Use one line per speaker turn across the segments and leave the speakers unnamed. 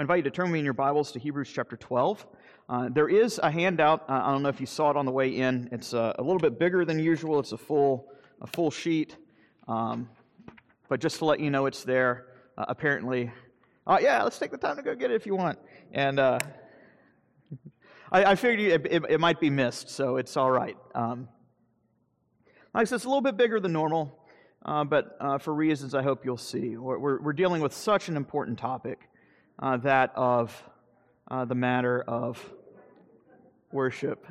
I invite you to turn me in your Bibles to Hebrews chapter 12. Uh, there is a handout. Uh, I don't know if you saw it on the way in. It's uh, a little bit bigger than usual. It's a full, a full sheet. Um, but just to let you know it's there, uh, apparently, uh, yeah, let's take the time to go get it if you want. And uh, I, I, figured it, it, it, might be missed, so it's all right. Um, like I said, it's a little bit bigger than normal, but for reasons I hope you'll see. We're, we're, we're dealing with such an important topic uh, that of uh, the matter of worship.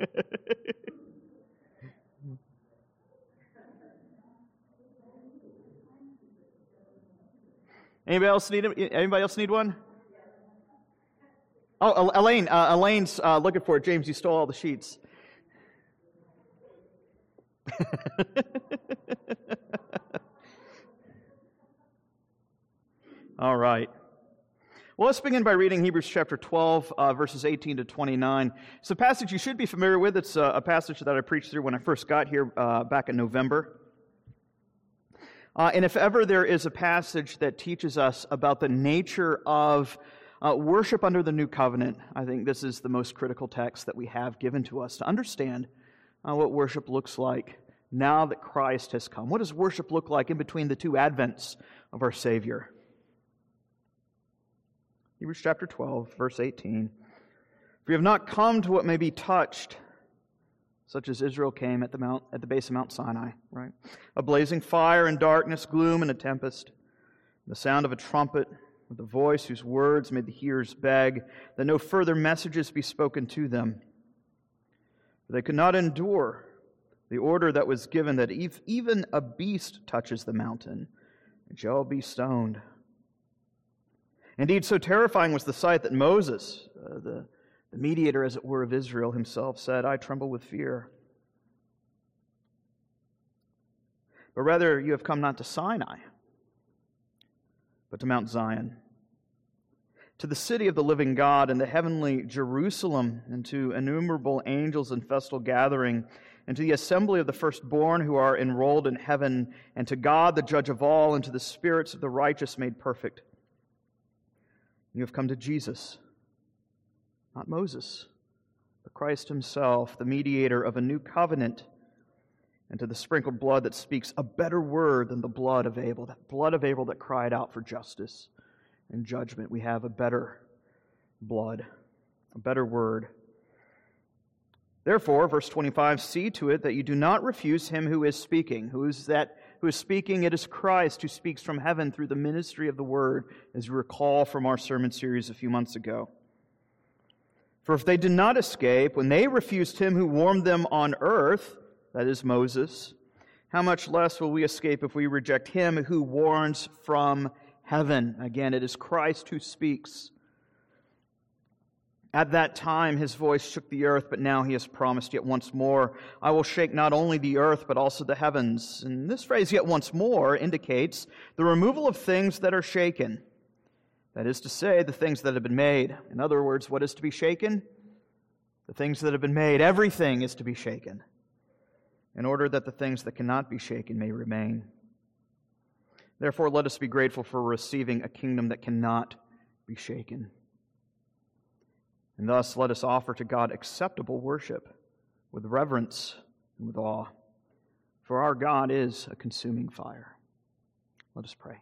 Anybody else need anybody else need one? Oh, Elaine, uh, Elaine's uh, looking for it. James, you stole all the sheets. All right. Well, let's begin by reading Hebrews chapter 12, uh, verses 18 to 29. It's a passage you should be familiar with. It's a, a passage that I preached through when I first got here uh, back in November. Uh, and if ever there is a passage that teaches us about the nature of uh, worship under the new covenant, I think this is the most critical text that we have given to us to understand uh, what worship looks like now that Christ has come. What does worship look like in between the two advents of our Savior? Hebrews chapter 12, verse 18. For you have not come to what may be touched, such as Israel came at the, mount, at the base of Mount Sinai, right? A blazing fire and darkness, gloom and a tempest, the sound of a trumpet, with a voice whose words made the hearers beg that no further messages be spoken to them. They could not endure the order that was given that if even a beast touches the mountain, it shall be stoned. Indeed, so terrifying was the sight that Moses, uh, the, the mediator, as it were, of Israel himself, said, I tremble with fear. But rather, you have come not to Sinai, but to Mount Zion, to the city of the living God, and the heavenly Jerusalem, and to innumerable angels in festal gathering, and to the assembly of the firstborn who are enrolled in heaven, and to God, the judge of all, and to the spirits of the righteous made perfect you have come to Jesus, not Moses, but Christ himself, the mediator of a new covenant, and to the sprinkled blood that speaks a better word than the blood of Abel, that blood of Abel that cried out for justice and judgment. We have a better blood, a better word. Therefore, verse 25, see to it that you do not refuse him who is speaking. Who is that who is speaking, it is Christ who speaks from heaven through the ministry of the Word, as you recall from our sermon series a few months ago. For if they did not escape, when they refused him who warned them on earth, that is Moses, how much less will we escape if we reject him who warns from heaven? Again, it is Christ who speaks. At that time, his voice shook the earth, but now he has promised yet once more, I will shake not only the earth, but also the heavens. And this phrase, yet once more, indicates the removal of things that are shaken. That is to say, the things that have been made. In other words, what is to be shaken? The things that have been made. Everything is to be shaken, in order that the things that cannot be shaken may remain. Therefore, let us be grateful for receiving a kingdom that cannot be shaken. And thus, let us offer to God acceptable worship with reverence and with awe. For our God is a consuming fire. Let us pray.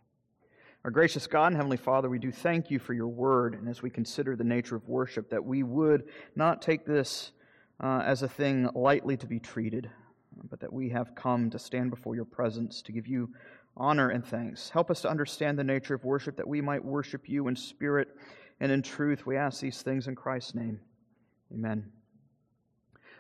Our gracious God and Heavenly Father, we do thank you for your word. And as we consider the nature of worship, that we would not take this uh, as a thing lightly to be treated, but that we have come to stand before your presence to give you honor and thanks. Help us to understand the nature of worship, that we might worship you in spirit and in truth. We ask these things in Christ's name. Amen.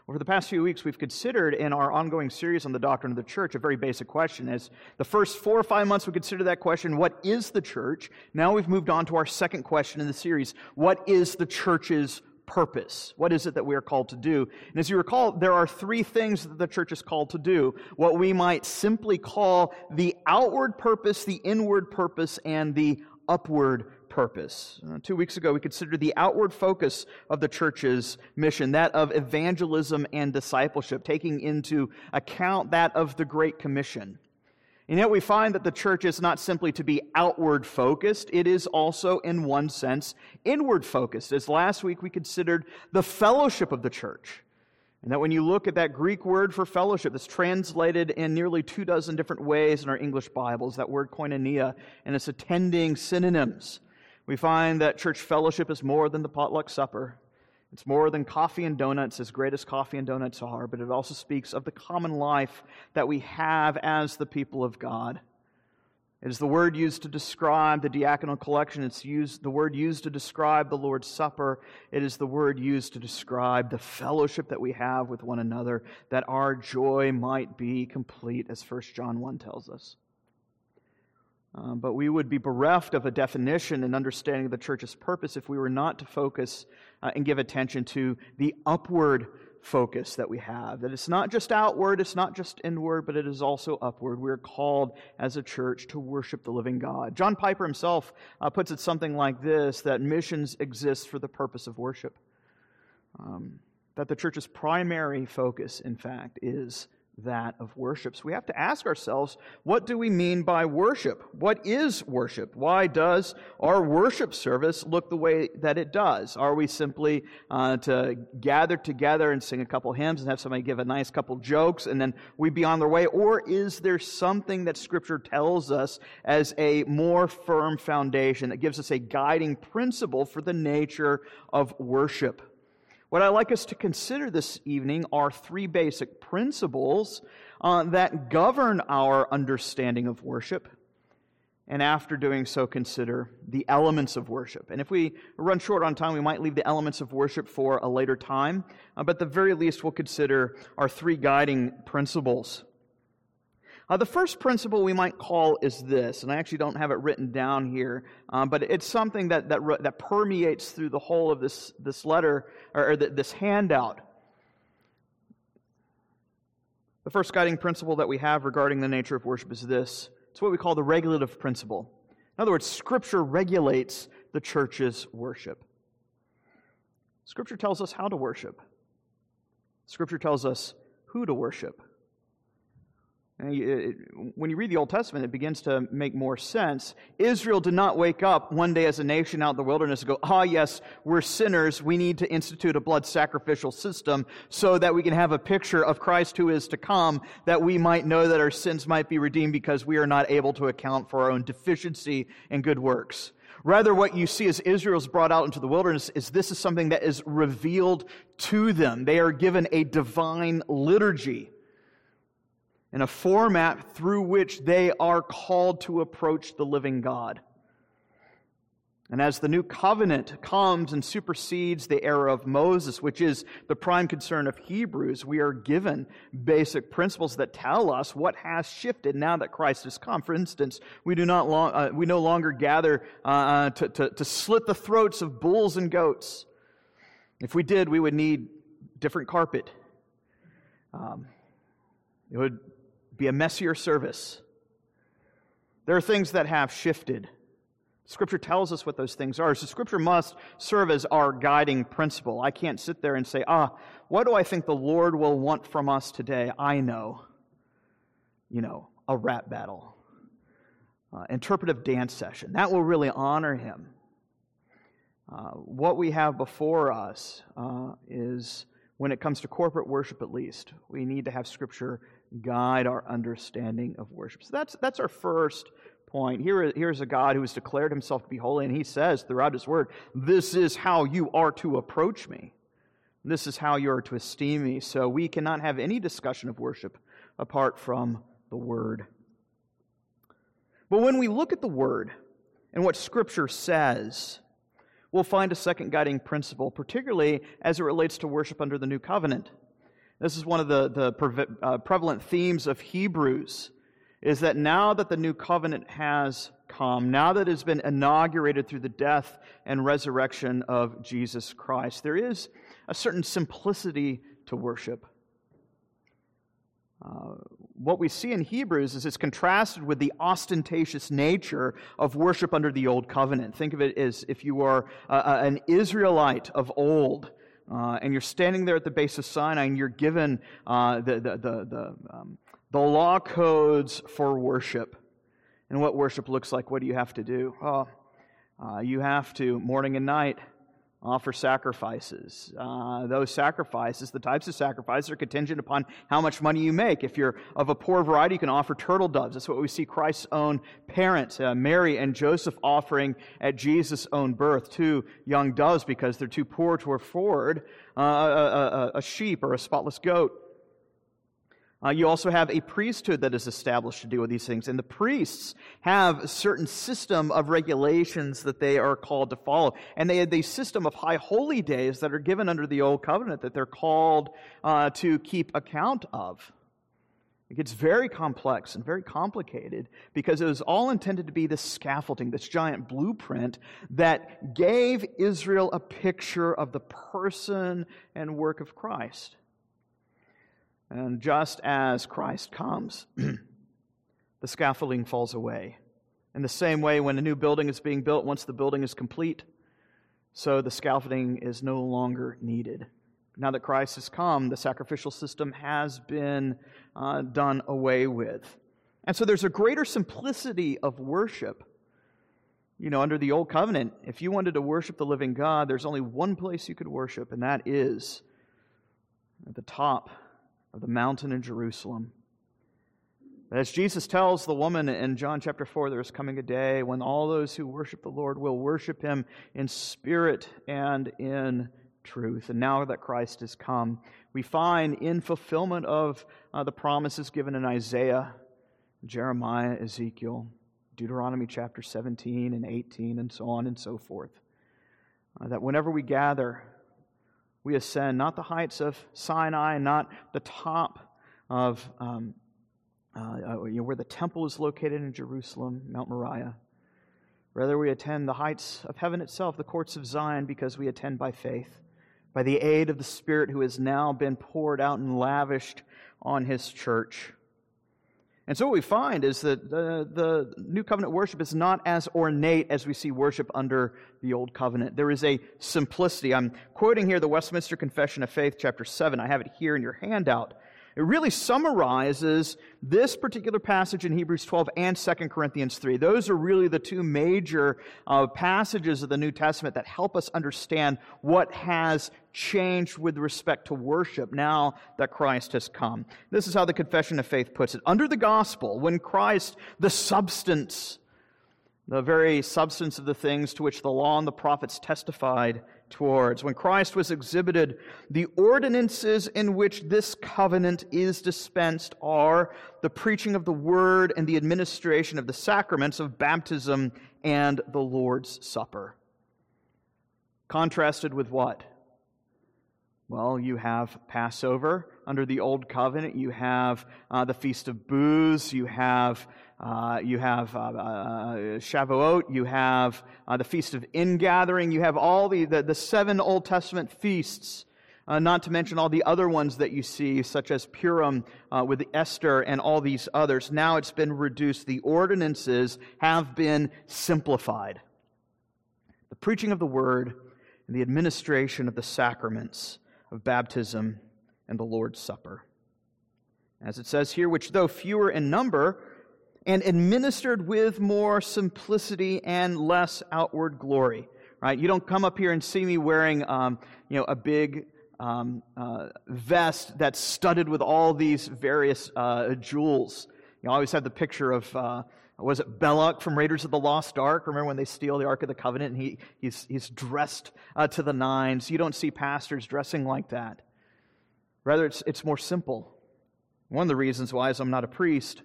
Over the past few weeks, we've considered in our ongoing series on the doctrine of the church a very basic question. As the first four or five months, we considered that question, what is the church? Now we've moved on to our second question in the series, what is the church's purpose? What is it that we are called to do? And as you recall, there are three things that the church is called to do. What we might simply call the outward purpose, the inward purpose, and the upward purpose. Uh, two weeks ago, we considered the outward focus of the church's mission, that of evangelism and discipleship, taking into account that of the Great Commission. And yet we find that the church is not simply to be outward focused, it is also, in one sense, inward focused. As last week we considered the fellowship of the church. And that when you look at that Greek word for fellowship that's translated in nearly two dozen different ways in our English Bibles, that word koinonia, and its attending synonyms, we find that church fellowship is more than the potluck supper. It's more than coffee and donuts, as great as coffee and donuts are, but it also speaks of the common life that we have as the people of God. It is the word used to describe the diaconal collection. It's used, the word used to describe the Lord's Supper. It is the word used to describe the fellowship that we have with one another, that our joy might be complete, as 1 John 1 tells us. Um, but we would be bereft of a definition and understanding of the church's purpose if we were not to focus uh, and give attention to the upward focus that we have. That it's not just outward, it's not just inward, but it is also upward. We're called as a church to worship the living God. John Piper himself uh, puts it something like this that missions exist for the purpose of worship. Um, that the church's primary focus, in fact, is that of worship. So we have to ask ourselves, what do we mean by worship? What is worship? Why does our worship service look the way that it does? Are we simply uh, to gather together and sing a couple hymns and have somebody give a nice couple jokes and then we be on their way? Or is there something that Scripture tells us as a more firm foundation that gives us a guiding principle for the nature of worship? What I'd like us to consider this evening are three basic principles uh, that govern our understanding of worship. And after doing so, consider the elements of worship. And if we run short on time, we might leave the elements of worship for a later time. Uh, but at the very least, we'll consider our three guiding principles. Uh, the first principle we might call is this, and I actually don't have it written down here, um, but it's something that, that, that permeates through the whole of this, this letter, or, or this handout. The first guiding principle that we have regarding the nature of worship is this it's what we call the regulative principle. In other words, Scripture regulates the church's worship. Scripture tells us how to worship, Scripture tells us who to worship. When you read the Old Testament, it begins to make more sense. Israel did not wake up one day as a nation out in the wilderness and go, ah, yes, we're sinners. We need to institute a blood sacrificial system so that we can have a picture of Christ who is to come, that we might know that our sins might be redeemed because we are not able to account for our own deficiency in good works. Rather, what you see as Israel's brought out into the wilderness is this is something that is revealed to them. They are given a divine liturgy and a format through which they are called to approach the living God. And as the new covenant comes and supersedes the era of Moses, which is the prime concern of Hebrews, we are given basic principles that tell us what has shifted now that Christ has come. For instance, we, do not long, uh, we no longer gather uh, uh to, to, to slit the throats of bulls and goats. If we did, we would need different carpet. Um, it would be a messier service. There are things that have shifted. Scripture tells us what those things are. So, Scripture must serve as our guiding principle. I can't sit there and say, ah, what do I think the Lord will want from us today? I know. You know, a rap battle, uh, interpretive dance session. That will really honor Him. Uh, what we have before us uh, is, when it comes to corporate worship at least, we need to have Scripture guide our understanding of worship. So that's, that's our first point. Here, here's a God who has declared himself to be holy, and he says throughout his word, This is how you are to approach me. This is how you are to esteem me. So we cannot have any discussion of worship apart from the word. But when we look at the word and what Scripture says, we'll find a second guiding principle, particularly as it relates to worship under the new covenant. This is one of the, the uh, prevalent themes of Hebrews, is that now that the new covenant has come, now that it has been inaugurated through the death and resurrection of Jesus Christ, there is a certain simplicity to worship. Uh, what we see in Hebrews is it's contrasted with the ostentatious nature of worship under the Old Covenant. Think of it as if you are uh, an Israelite of old uh, and you're standing there at the base of Sinai and you're given uh, the, the, the, the, um, the law codes for worship and what worship looks like. What do you have to do? Oh, uh, you have to, morning and night, offer sacrifices. Uh, those sacrifices, the types of sacrifices, are contingent upon how much money you make. If you're of a poor variety, you can offer turtle doves. That's what we see Christ's own parents, uh, Mary and Joseph, offering at Jesus' own birth two young doves because they're too poor to afford uh, a, a, a sheep or a spotless goat. Uh, you also have a priesthood that is established to deal with these things. And the priests have a certain system of regulations that they are called to follow. And they had a system of high holy days that are given under the Old Covenant that they're called uh, to keep account of. It gets very complex and very complicated because it was all intended to be this scaffolding, this giant blueprint that gave Israel a picture of the person and work of Christ. And just as Christ comes, the scaffolding falls away. In the same way, when a new building is being built, once the building is complete, so the scaffolding is no longer needed. Now that Christ has come, the sacrificial system has been uh, done away with. And so there's a greater simplicity of worship. You know, under the Old Covenant, if you wanted to worship the living God, there's only one place you could worship, and that is at the top of the mountain in Jerusalem. As Jesus tells the woman in John chapter 4, there is coming a day when all those who worship the Lord will worship him in spirit and in truth. And now that Christ has come, we find in fulfillment of uh, the promises given in Isaiah, Jeremiah, Ezekiel, Deuteronomy chapter 17 and 18, and so on and so forth, uh, that whenever we gather, we ascend not the heights of Sinai, not the top of um, uh, uh, you know, where the temple is located in Jerusalem, Mount Moriah. Rather, we attend the heights of heaven itself, the courts of Zion, because we attend by faith, by the aid of the Spirit who has now been poured out and lavished on His church. And so what we find is that the, the New Covenant worship is not as ornate as we see worship under the Old Covenant. There is a simplicity. I'm quoting here the Westminster Confession of Faith, chapter 7. I have it here in your handout. It really summarizes this particular passage in Hebrews 12 and 2 Corinthians 3. Those are really the two major uh, passages of the New Testament that help us understand what has changed with respect to worship now that Christ has come. This is how the Confession of Faith puts it. Under the gospel, when Christ, the substance, the very substance of the things to which the law and the prophets testified, towards. When Christ was exhibited, the ordinances in which this covenant is dispensed are the preaching of the word and the administration of the sacraments of baptism and the Lord's Supper. Contrasted with what? Well, you have Passover under the Old Covenant. You have uh, the Feast of Booths. You have uh, you have uh, uh, Shavuot, you have uh, the Feast of Ingathering, you have all the, the, the seven Old Testament feasts, uh, not to mention all the other ones that you see, such as Purim uh, with Esther and all these others. Now it's been reduced. The ordinances have been simplified. The preaching of the word and the administration of the sacraments of baptism and the Lord's Supper. As it says here, which though fewer in number, and administered with more simplicity and less outward glory. Right? You don't come up here and see me wearing, um, you know, a big um, uh, vest that's studded with all these various uh, jewels. You know, I always have the picture of, uh, was it Belloq from Raiders of the Lost Ark? Remember when they steal the Ark of the Covenant and he, he's, he's dressed uh, to the nines? You don't see pastors dressing like that. Rather, it's, it's more simple. One of the reasons why is I'm not a priest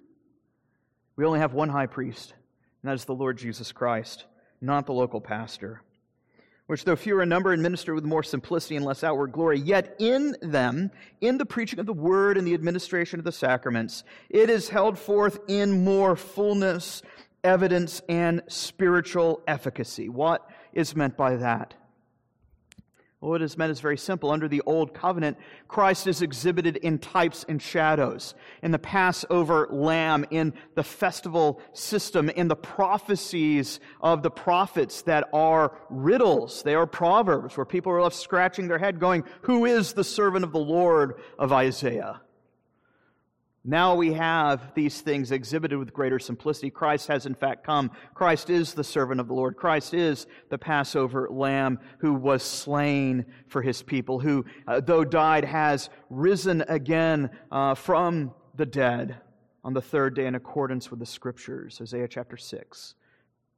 we only have one high priest, and that is the Lord Jesus Christ, not the local pastor. Which, though fewer in number, administer with more simplicity and less outward glory, yet in them, in the preaching of the word and the administration of the sacraments, it is held forth in more fullness, evidence, and spiritual efficacy. What is meant by that? What is meant is very simple. Under the Old Covenant, Christ is exhibited in types and shadows. In the Passover lamb, in the festival system, in the prophecies of the prophets that are riddles. They are proverbs where people are left scratching their head going, Who is the servant of the Lord of Isaiah? Now we have these things exhibited with greater simplicity. Christ has in fact come. Christ is the servant of the Lord. Christ is the Passover lamb who was slain for his people, who, uh, though died, has risen again uh, from the dead on the third day in accordance with the scriptures. Isaiah chapter 6,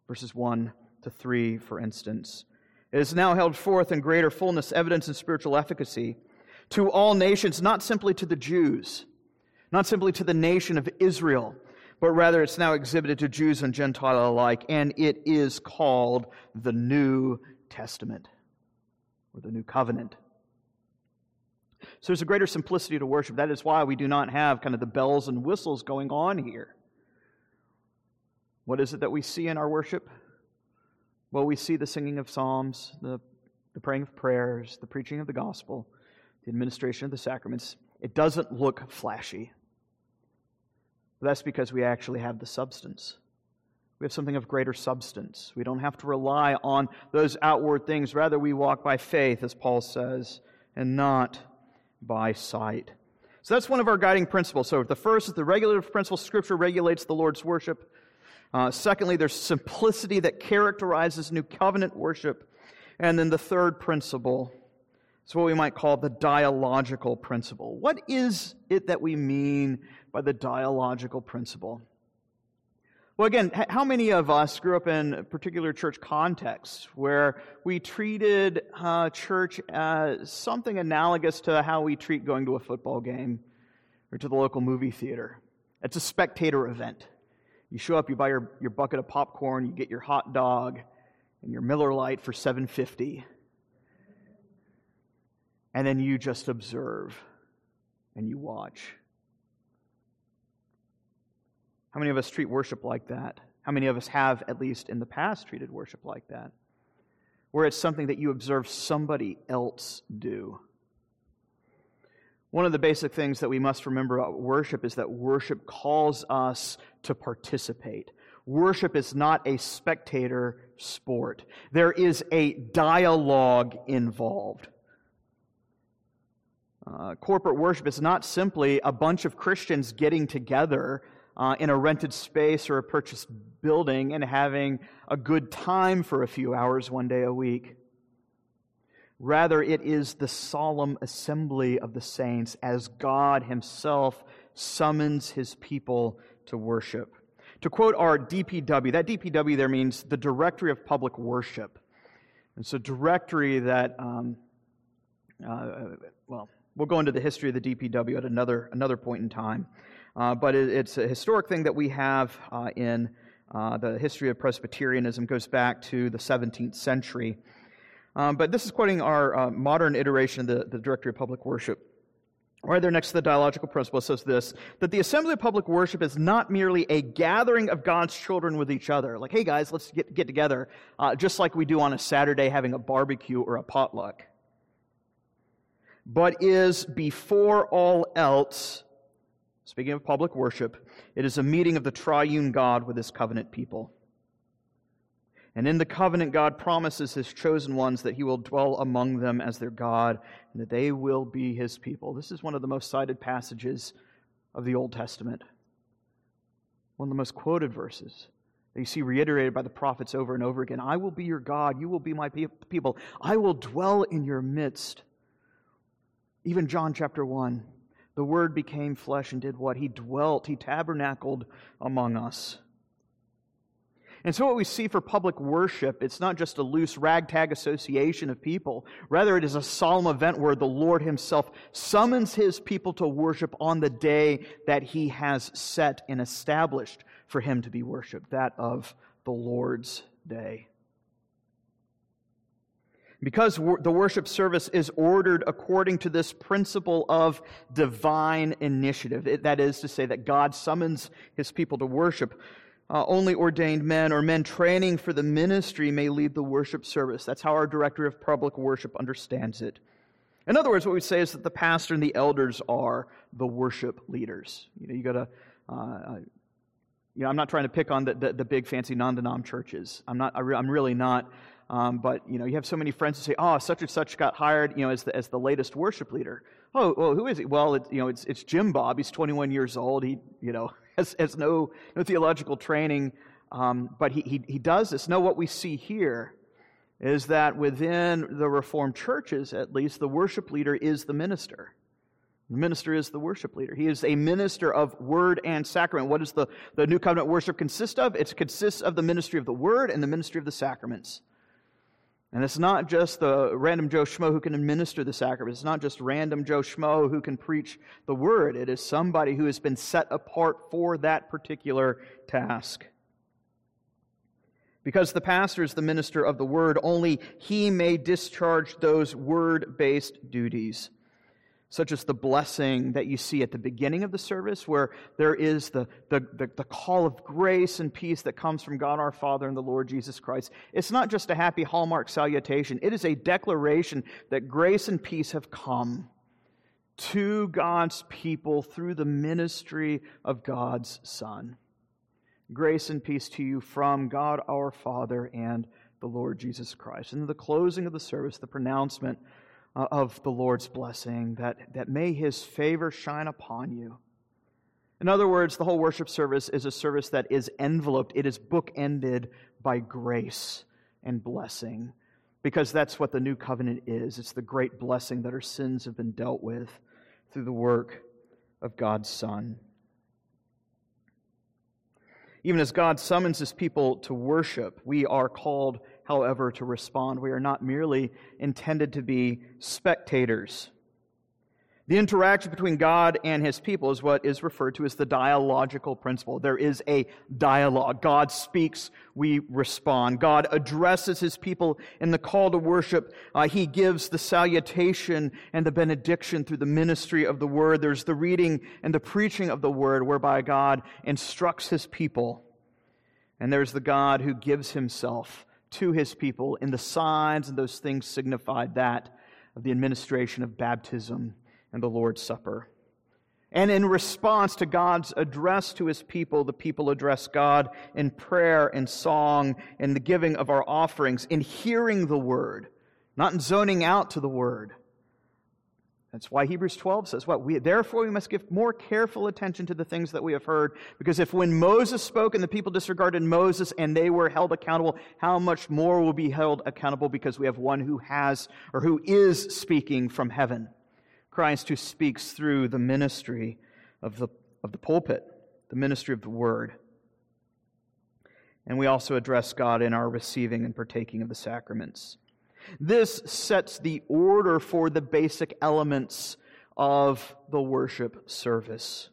verses 1 to 3, for instance. It is now held forth in greater fullness, evidence, and spiritual efficacy to all nations, not simply to the Jews not simply to the nation of Israel, but rather it's now exhibited to Jews and Gentile alike, and it is called the New Testament or the New Covenant. So there's a greater simplicity to worship. That is why we do not have kind of the bells and whistles going on here. What is it that we see in our worship? Well, we see the singing of psalms, the, the praying of prayers, the preaching of the gospel, the administration of the sacraments. It doesn't look flashy. That's because we actually have the substance. We have something of greater substance. We don't have to rely on those outward things. Rather, we walk by faith, as Paul says, and not by sight. So that's one of our guiding principles. So the first is the regulative principle Scripture regulates the Lord's worship. Uh, secondly, there's simplicity that characterizes New Covenant worship. And then the third principle is what we might call the dialogical principle. What is it that we mean by the dialogical principle. Well, again, how many of us grew up in particular church context where we treated uh, church as something analogous to how we treat going to a football game or to the local movie theater? It's a spectator event. You show up, you buy your, your bucket of popcorn, you get your hot dog and your Miller Lite for 750 and then you just observe and you watch. How many of us treat worship like that? How many of us have, at least in the past, treated worship like that? Where it's something that you observe somebody else do. One of the basic things that we must remember about worship is that worship calls us to participate. Worship is not a spectator sport, there is a dialogue involved. Uh, corporate worship is not simply a bunch of Christians getting together uh, in a rented space or a purchased building and having a good time for a few hours one day a week. Rather, it is the solemn assembly of the saints as God Himself summons His people to worship. To quote our DPW, that DPW there means the Directory of Public Worship. It's a directory that, um, uh, well, we'll go into the history of the DPW at another, another point in time. Uh, but it, it's a historic thing that we have uh, in uh, the history of Presbyterianism, goes back to the 17th century. Um, but this is quoting our uh, modern iteration of the, the Directory of Public Worship. Right there next to the dialogical principle says this that the assembly of public worship is not merely a gathering of God's children with each other. Like, hey guys, let's get, get together, uh, just like we do on a Saturday having a barbecue or a potluck. But is before all else Speaking of public worship, it is a meeting of the triune God with his covenant people. And in the covenant, God promises his chosen ones that he will dwell among them as their God and that they will be his people. This is one of the most cited passages of the Old Testament, one of the most quoted verses that you see reiterated by the prophets over and over again. I will be your God, you will be my people, I will dwell in your midst. Even John chapter 1 the Word became flesh and did what? He dwelt, He tabernacled among us. And so, what we see for public worship, it's not just a loose ragtag association of people. Rather, it is a solemn event where the Lord Himself summons His people to worship on the day that He has set and established for Him to be worshiped, that of the Lord's Day. Because the worship service is ordered according to this principle of divine initiative, it, that is to say, that God summons his people to worship. Uh, only ordained men or men training for the ministry may lead the worship service. That's how our director of public worship understands it. In other words, what we say is that the pastor and the elders are the worship leaders. You know, you got to, uh, uh, you know, I'm not trying to pick on the, the, the big fancy non-denom churches. I'm not. I am really not. Um, but you know, you have so many friends who say, "Oh, such and such got hired, you know, as the, as the latest worship leader." Oh, well, who is he? Well, it, you know, it's it's Jim Bob. He's 21 years old. He, you know, has, has no no theological training, um, but he, he he does this. No, what we see here is that within the Reformed churches, at least, the worship leader is the minister. The minister is the worship leader. He is a minister of word and sacrament. What does the, the New Covenant worship consist of? It consists of the ministry of the word and the ministry of the sacraments. And it's not just the random Joe Schmo who can administer the sacrament. It's not just random Joe Schmo who can preach the word. It is somebody who has been set apart for that particular task. Because the pastor is the minister of the word, only he may discharge those word based duties such as the blessing that you see at the beginning of the service, where there is the, the, the, the, call of grace and peace that comes from God our Father and the Lord Jesus Christ. It's not just a happy hallmark salutation, it is a declaration that grace and peace have come to God's people through the ministry of God's Son. Grace and peace to you from God our Father and the Lord Jesus Christ. And the closing of the service, the pronouncement Uh, of the Lord's blessing, that, that may his favor shine upon you. In other words, the whole worship service is a service that is enveloped, it is bookended by grace and blessing, because that's what the new covenant is. It's the great blessing that our sins have been dealt with through the work of God's Son. Even as God summons his people to worship, we are called however, to respond. We are not merely intended to be spectators. The interaction between God and his people is what is referred to as the dialogical principle. There is a dialogue. God speaks, we respond. God addresses his people in the call to worship. Uh, he gives the salutation and the benediction through the ministry of the word. There's the reading and the preaching of the word whereby God instructs his people. And there's the God who gives himself to his people, and the signs and those things signified that of the administration of baptism and the Lord's Supper. And in response to God's address to his people, the people address God in prayer and song and the giving of our offerings, in hearing the word, not in zoning out to the word, that's why Hebrews 12 says, What? We, therefore, we must give more careful attention to the things that we have heard, because if when Moses spoke and the people disregarded Moses and they were held accountable, how much more will be held accountable because we have one who has or who is speaking from heaven? Christ who speaks through the ministry of the, of the pulpit, the ministry of the word. And we also address God in our receiving and partaking of the sacraments. This sets the order for the basic elements of the worship service.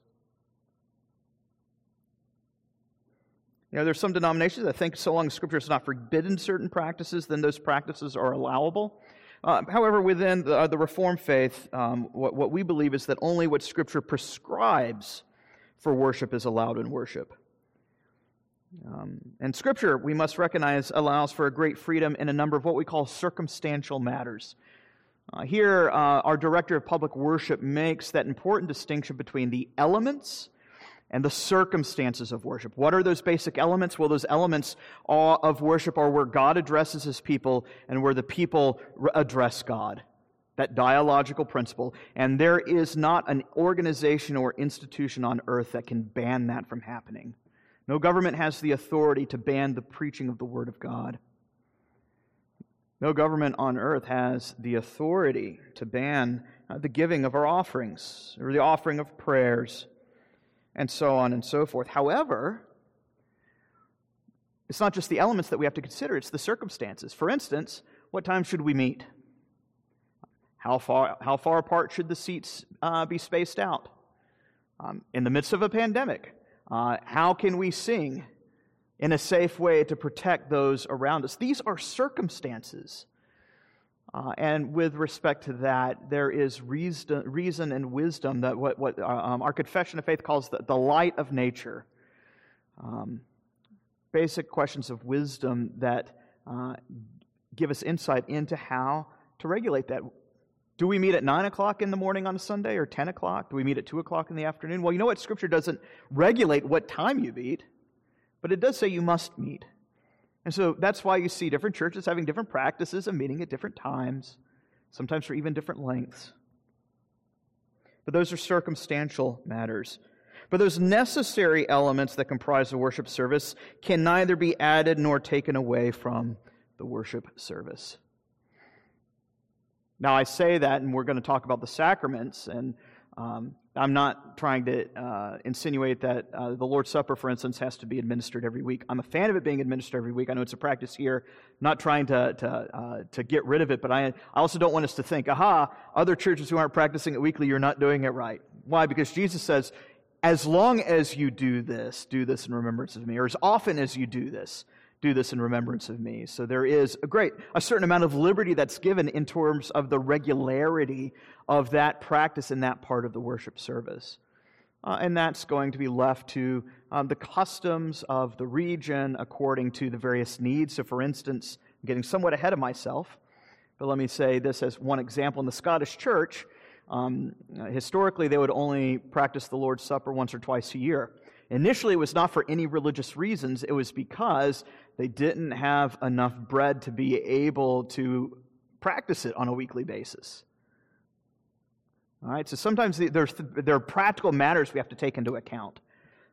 You know, there's some denominations that think so long as Scripture has not forbidden certain practices, then those practices are allowable. Uh, however, within the, uh, the Reformed faith, um, what, what we believe is that only what Scripture prescribes for worship is allowed in worship. Um, and Scripture, we must recognize, allows for a great freedom in a number of what we call circumstantial matters. Uh, here, uh, our director of public worship makes that important distinction between the elements and the circumstances of worship. What are those basic elements? Well, those elements of worship are where God addresses his people and where the people address God. That dialogical principle. And there is not an organization or institution on earth that can ban that from happening. No government has the authority to ban the preaching of the Word of God. No government on earth has the authority to ban uh, the giving of our offerings or the offering of prayers and so on and so forth. However, it's not just the elements that we have to consider, it's the circumstances. For instance, what time should we meet? How far, how far apart should the seats uh, be spaced out? Um, in the midst of a pandemic, uh, how can we sing in a safe way to protect those around us? These are circumstances. Uh, and with respect to that, there is reason, reason and wisdom that what, what uh, um, our confession of faith calls the, the light of nature. Um, basic questions of wisdom that uh, give us insight into how to regulate that. Do we meet at 9 o'clock in the morning on a Sunday or 10 o'clock? Do we meet at 2 o'clock in the afternoon? Well, you know what? Scripture doesn't regulate what time you meet, but it does say you must meet. And so that's why you see different churches having different practices and meeting at different times, sometimes for even different lengths. But those are circumstantial matters. But those necessary elements that comprise the worship service can neither be added nor taken away from the worship service. Now, I say that, and we're going to talk about the sacraments, and um, I'm not trying to uh, insinuate that uh, the Lord's Supper, for instance, has to be administered every week. I'm a fan of it being administered every week. I know it's a practice here. I'm not trying to, to, uh, to get rid of it, but I, I also don't want us to think, aha, other churches who aren't practicing it weekly, you're not doing it right. Why? Because Jesus says, as long as you do this, do this in remembrance of me, or as often as you do this, do this in remembrance of me. So there is a great, a certain amount of liberty that's given in terms of the regularity of that practice in that part of the worship service. Uh, and that's going to be left to um, the customs of the region according to the various needs. So, for instance, I'm getting somewhat ahead of myself, but let me say this as one example. In the Scottish church, um, historically, they would only practice the Lord's Supper once or twice a year. Initially, it was not for any religious reasons, it was because they didn't have enough bread to be able to practice it on a weekly basis. All right, so sometimes there are practical matters we have to take into account.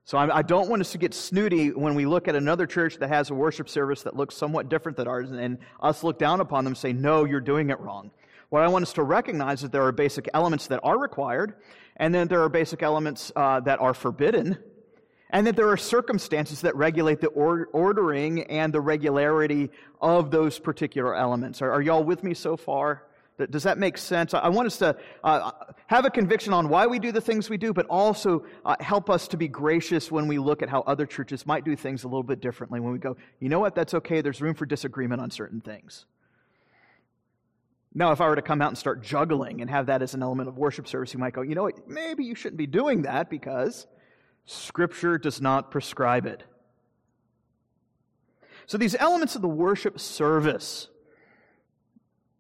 So I, don't want us to get snooty when we look at another church that has a worship service that looks somewhat different than ours, and us look down upon them and say, no, you're doing it wrong. What I want us to recognize is there are basic elements that are required, and then there are basic elements uh, that are forbidden, and that there are circumstances that regulate the or- ordering and the regularity of those particular elements. Are, are, y'all with me so far? Does that make sense? I want us to uh, have a conviction on why we do the things we do, but also uh, help us to be gracious when we look at how other churches might do things a little bit differently. When we go, you know what, that's okay, there's room for disagreement on certain things. Now, if I were to come out and start juggling and have that as an element of worship service, you might go, you know what, maybe you shouldn't be doing that because Scripture does not prescribe it. So, these elements of the worship service,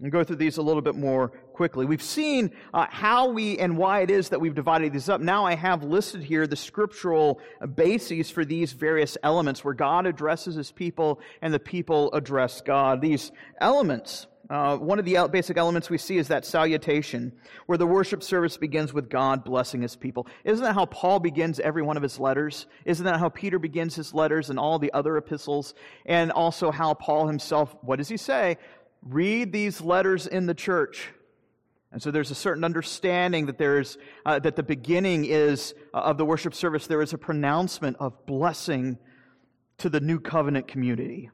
and go through these a little bit more quickly. We've seen uh, how we and why it is that we've divided these up. Now I have listed here the scriptural bases for these various elements where God addresses his people and the people address God. These elements uh, one of the basic elements we see is that salutation, where the worship service begins with God blessing his people. Isn't that how Paul begins every one of his letters? Isn't that how Peter begins his letters and all the other epistles? And also how Paul himself, what does he say? Read these letters in the church. And so there's a certain understanding that there's uh, that the beginning is uh, of the worship service. There is a pronouncement of blessing to the new covenant community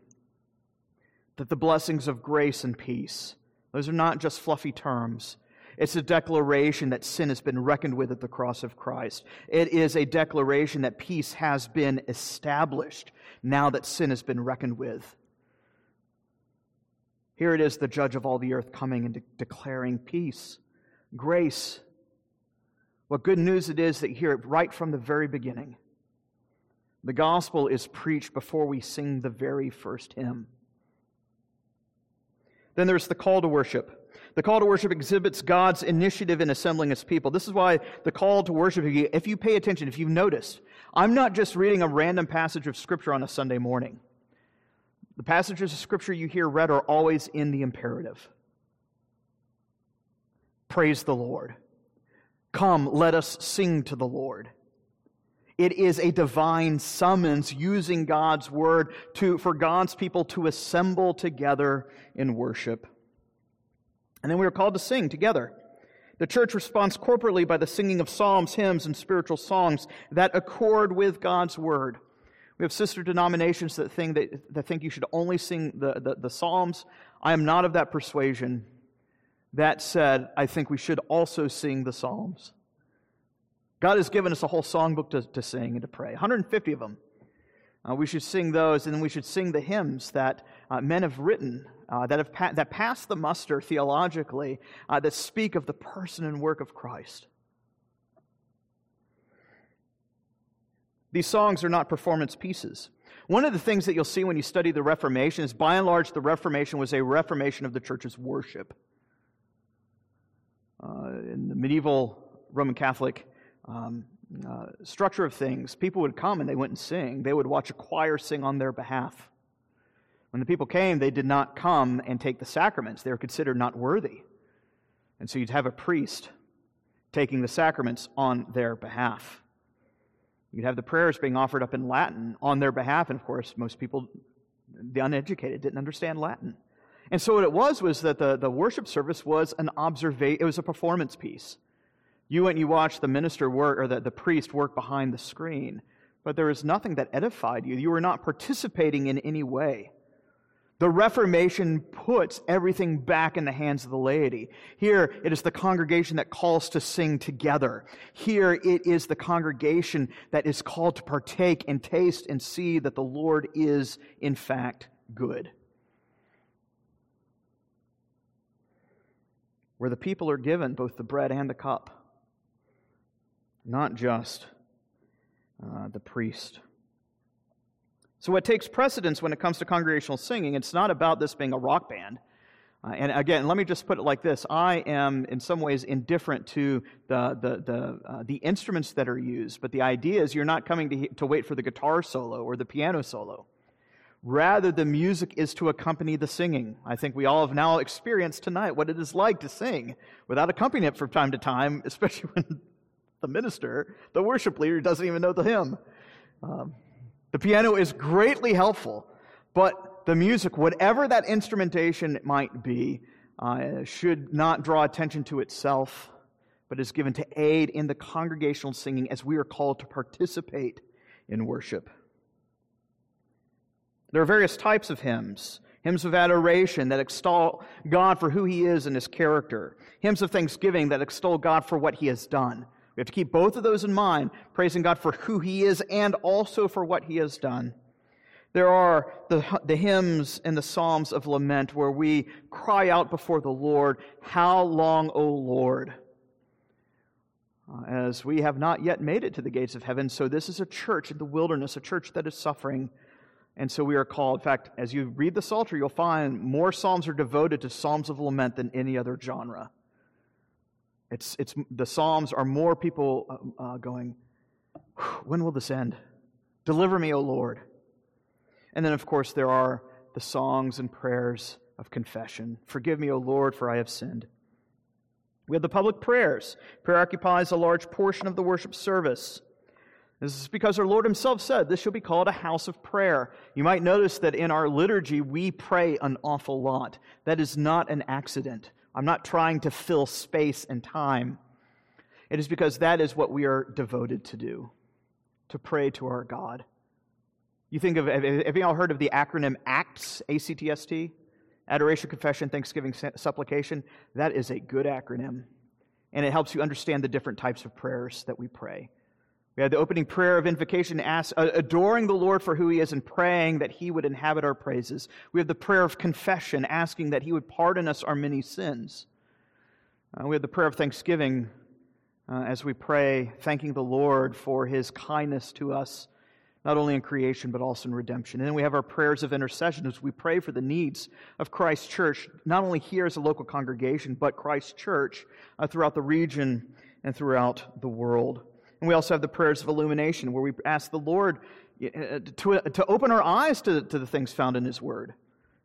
that the blessings of grace and peace, those are not just fluffy terms. It's a declaration that sin has been reckoned with at the cross of Christ. It is a declaration that peace has been established now that sin has been reckoned with. Here it is, the judge of all the earth coming and de- declaring peace, grace. What good news it is that you hear it right from the very beginning. The gospel is preached before we sing the very first hymn. Then there's the call to worship. The call to worship exhibits God's initiative in assembling his people. This is why the call to worship, if you pay attention, if you've noticed, I'm not just reading a random passage of Scripture on a Sunday morning. The passages of Scripture you hear read are always in the imperative. Praise the Lord. Come, let us sing to the Lord. It is a divine summons using God's word to, for God's people to assemble together in worship. And then we are called to sing together. The church responds corporately by the singing of psalms, hymns, and spiritual songs that accord with God's word. We have sister denominations that think, that, that think you should only sing the, the, the psalms. I am not of that persuasion. That said, I think we should also sing the psalms. God has given us a whole songbook to, to sing and to pray, 150 of them. Uh, we should sing those, and then we should sing the hymns that uh, men have written uh, that, have pa- that pass the muster theologically, uh, that speak of the person and work of Christ. These songs are not performance pieces. One of the things that you'll see when you study the Reformation is by and large, the Reformation was a reformation of the church's worship. Uh, in the medieval Roman Catholic um, uh, structure of things, people would come and they wouldn't sing. They would watch a choir sing on their behalf. When the people came, they did not come and take the sacraments. They were considered not worthy. And so you'd have a priest taking the sacraments on their behalf. You'd have the prayers being offered up in Latin on their behalf. And of course, most people, the uneducated, didn't understand Latin. And so what it was was that the, the worship service was an observation, it was a performance piece. You went and you watched the minister work, or the, the priest work behind the screen, but there was nothing that edified you. You were not participating in any way. The Reformation puts everything back in the hands of the laity. Here, it is the congregation that calls to sing together. Here, it is the congregation that is called to partake and taste and see that the Lord is, in fact, good. Where the people are given both the bread and the cup, not just uh, the priest. So, what takes precedence when it comes to congregational singing, it's not about this being a rock band. Uh, and again, let me just put it like this I am, in some ways, indifferent to the, the, the, uh, the instruments that are used, but the idea is you're not coming to, to wait for the guitar solo or the piano solo. Rather, the music is to accompany the singing. I think we all have now experienced tonight what it is like to sing without accompaniment from time to time, especially when the minister, the worship leader, doesn't even know the hymn. Um, the piano is greatly helpful, but the music, whatever that instrumentation might be, uh, should not draw attention to itself, but is given to aid in the congregational singing as we are called to participate in worship. There are various types of hymns hymns of adoration that extol God for who he is and his character, hymns of thanksgiving that extol God for what he has done. We have to keep both of those in mind, praising God for who He is and also for what He has done. There are the, the hymns and the psalms of lament where we cry out before the Lord, How long, O Lord? Uh, as we have not yet made it to the gates of heaven, so this is a church in the wilderness, a church that is suffering. And so we are called. In fact, as you read the Psalter, you'll find more psalms are devoted to psalms of lament than any other genre. It's, it's, the Psalms are more people uh, uh, going, When will this end? Deliver me, O Lord. And then, of course, there are the songs and prayers of confession. Forgive me, O Lord, for I have sinned. We have the public prayers. Prayer occupies a large portion of the worship service. This is because our Lord Himself said this shall be called a house of prayer. You might notice that in our liturgy we pray an awful lot. That is not an accident. I'm not trying to fill space and time. It is because that is what we are devoted to do, to pray to our God. You think of, have you all heard of the acronym ACTS, A-C-T-S-T? Adoration, Confession, Thanksgiving, Supplication. That is a good acronym. And it helps you understand the different types of prayers that we pray. We had the opening prayer of invocation, ask, uh, adoring the Lord for who he is and praying that he would inhabit our praises. We have the prayer of confession, asking that he would pardon us our many sins. Uh, we have the prayer of thanksgiving uh, as we pray, thanking the Lord for his kindness to us, not only in creation, but also in redemption. And then we have our prayers of intercession as we pray for the needs of Christ's church, not only here as a local congregation, but Christ's church uh, throughout the region and throughout the world. And we also have the prayers of illumination, where we ask the Lord uh, to, to open our eyes to, to the things found in His Word.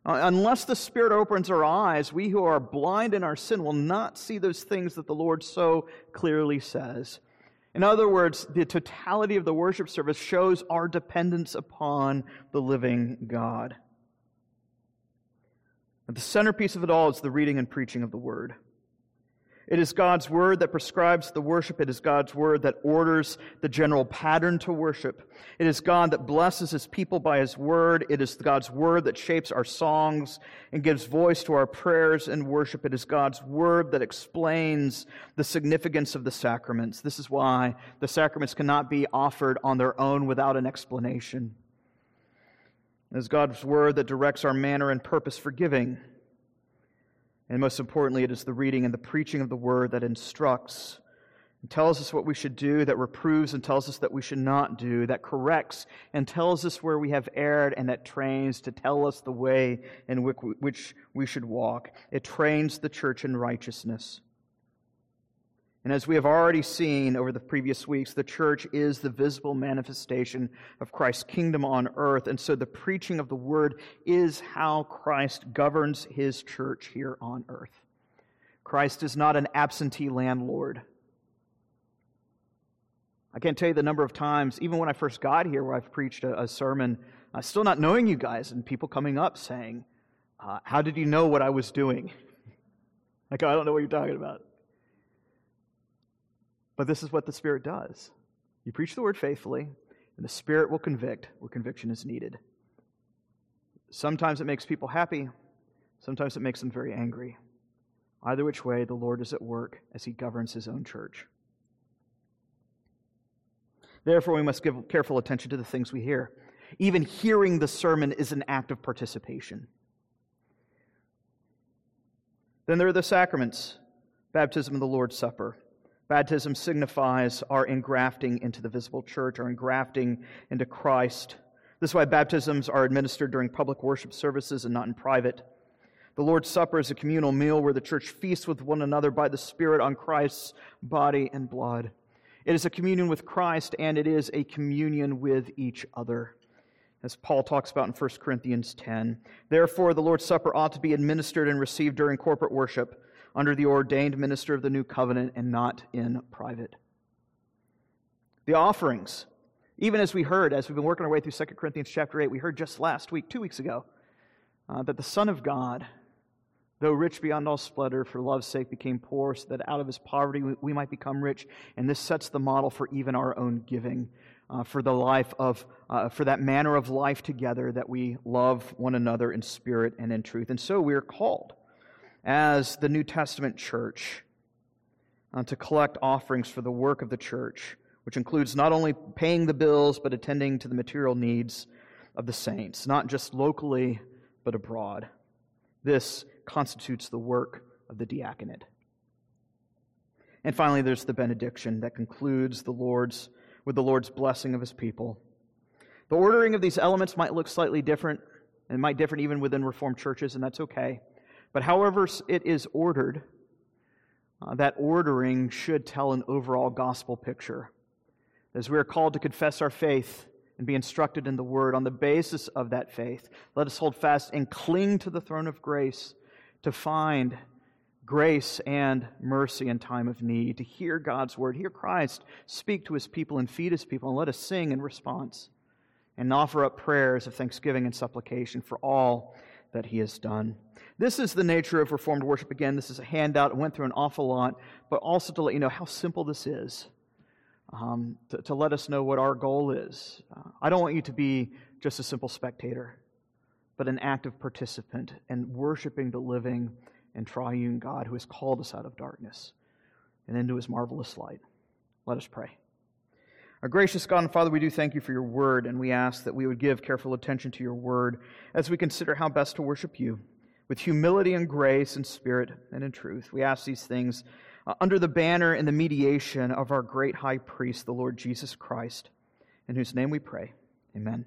Uh, unless the Spirit opens our eyes, we who are blind in our sin will not see those things that the Lord so clearly says. In other words, the totality of the worship service shows our dependence upon the living God. The centerpiece of it all is the reading and preaching of the Word. It is God's word that prescribes the worship. It is God's word that orders the general pattern to worship. It is God that blesses his people by his word. It is God's word that shapes our songs and gives voice to our prayers and worship. It is God's word that explains the significance of the sacraments. This is why the sacraments cannot be offered on their own without an explanation. It is God's word that directs our manner and purpose for giving. And most importantly, it is the reading and the preaching of the word that instructs and tells us what we should do, that reproves and tells us that we should not do, that corrects and tells us where we have erred, and that trains to tell us the way in which we should walk. It trains the church in righteousness. And as we have already seen over the previous weeks, the church is the visible manifestation of Christ's kingdom on earth. And so the preaching of the word is how Christ governs his church here on earth. Christ is not an absentee landlord. I can't tell you the number of times, even when I first got here, where I've preached a, a sermon, uh, still not knowing you guys, and people coming up saying, uh, How did you know what I was doing? like, I don't know what you're talking about. But this is what the Spirit does. You preach the word faithfully, and the Spirit will convict where conviction is needed. Sometimes it makes people happy, sometimes it makes them very angry. Either which way, the Lord is at work as he governs his own church. Therefore, we must give careful attention to the things we hear. Even hearing the sermon is an act of participation. Then there are the sacraments baptism and the Lord's Supper. Baptism signifies our engrafting into the visible church, our engrafting into Christ. This is why baptisms are administered during public worship services and not in private. The Lord's Supper is a communal meal where the church feasts with one another by the Spirit on Christ's body and blood. It is a communion with Christ and it is a communion with each other, as Paul talks about in 1 Corinthians 10. Therefore, the Lord's Supper ought to be administered and received during corporate worship under the ordained minister of the new covenant and not in private. The offerings, even as we heard, as we've been working our way through 2 Corinthians chapter 8, we heard just last week, two weeks ago, uh, that the Son of God, though rich beyond all splendor, for love's sake became poor, so that out of his poverty we, we might become rich. And this sets the model for even our own giving. Uh, for the life of, uh, for that manner of life together that we love one another in spirit and in truth. And so we are called as the New Testament church uh, to collect offerings for the work of the church, which includes not only paying the bills, but attending to the material needs of the saints, not just locally, but abroad. This constitutes the work of the diaconate. And finally, there's the benediction that concludes the Lord's with the Lord's blessing of his people. The ordering of these elements might look slightly different, and might differ even within Reformed churches, and that's okay. But however it is ordered, uh, that ordering should tell an overall gospel picture. As we are called to confess our faith and be instructed in the word on the basis of that faith, let us hold fast and cling to the throne of grace to find grace and mercy in time of need, to hear God's word, hear Christ speak to his people and feed his people, and let us sing in response and offer up prayers of thanksgiving and supplication for all that he has done. This is the nature of Reformed worship. Again, this is a handout. It went through an awful lot, but also to let you know how simple this is, um, to, to, let us know what our goal is. Uh, I don't want you to be just a simple spectator, but an active participant in worshiping the living and triune God who has called us out of darkness and into his marvelous light. Let us pray. Our gracious God and Father, we do thank you for your word, and we ask that we would give careful attention to your word as we consider how best to worship you with humility and grace and spirit and in truth. We ask these things uh, under the banner and the mediation of our great high priest, the Lord Jesus Christ, in whose name we pray. Amen.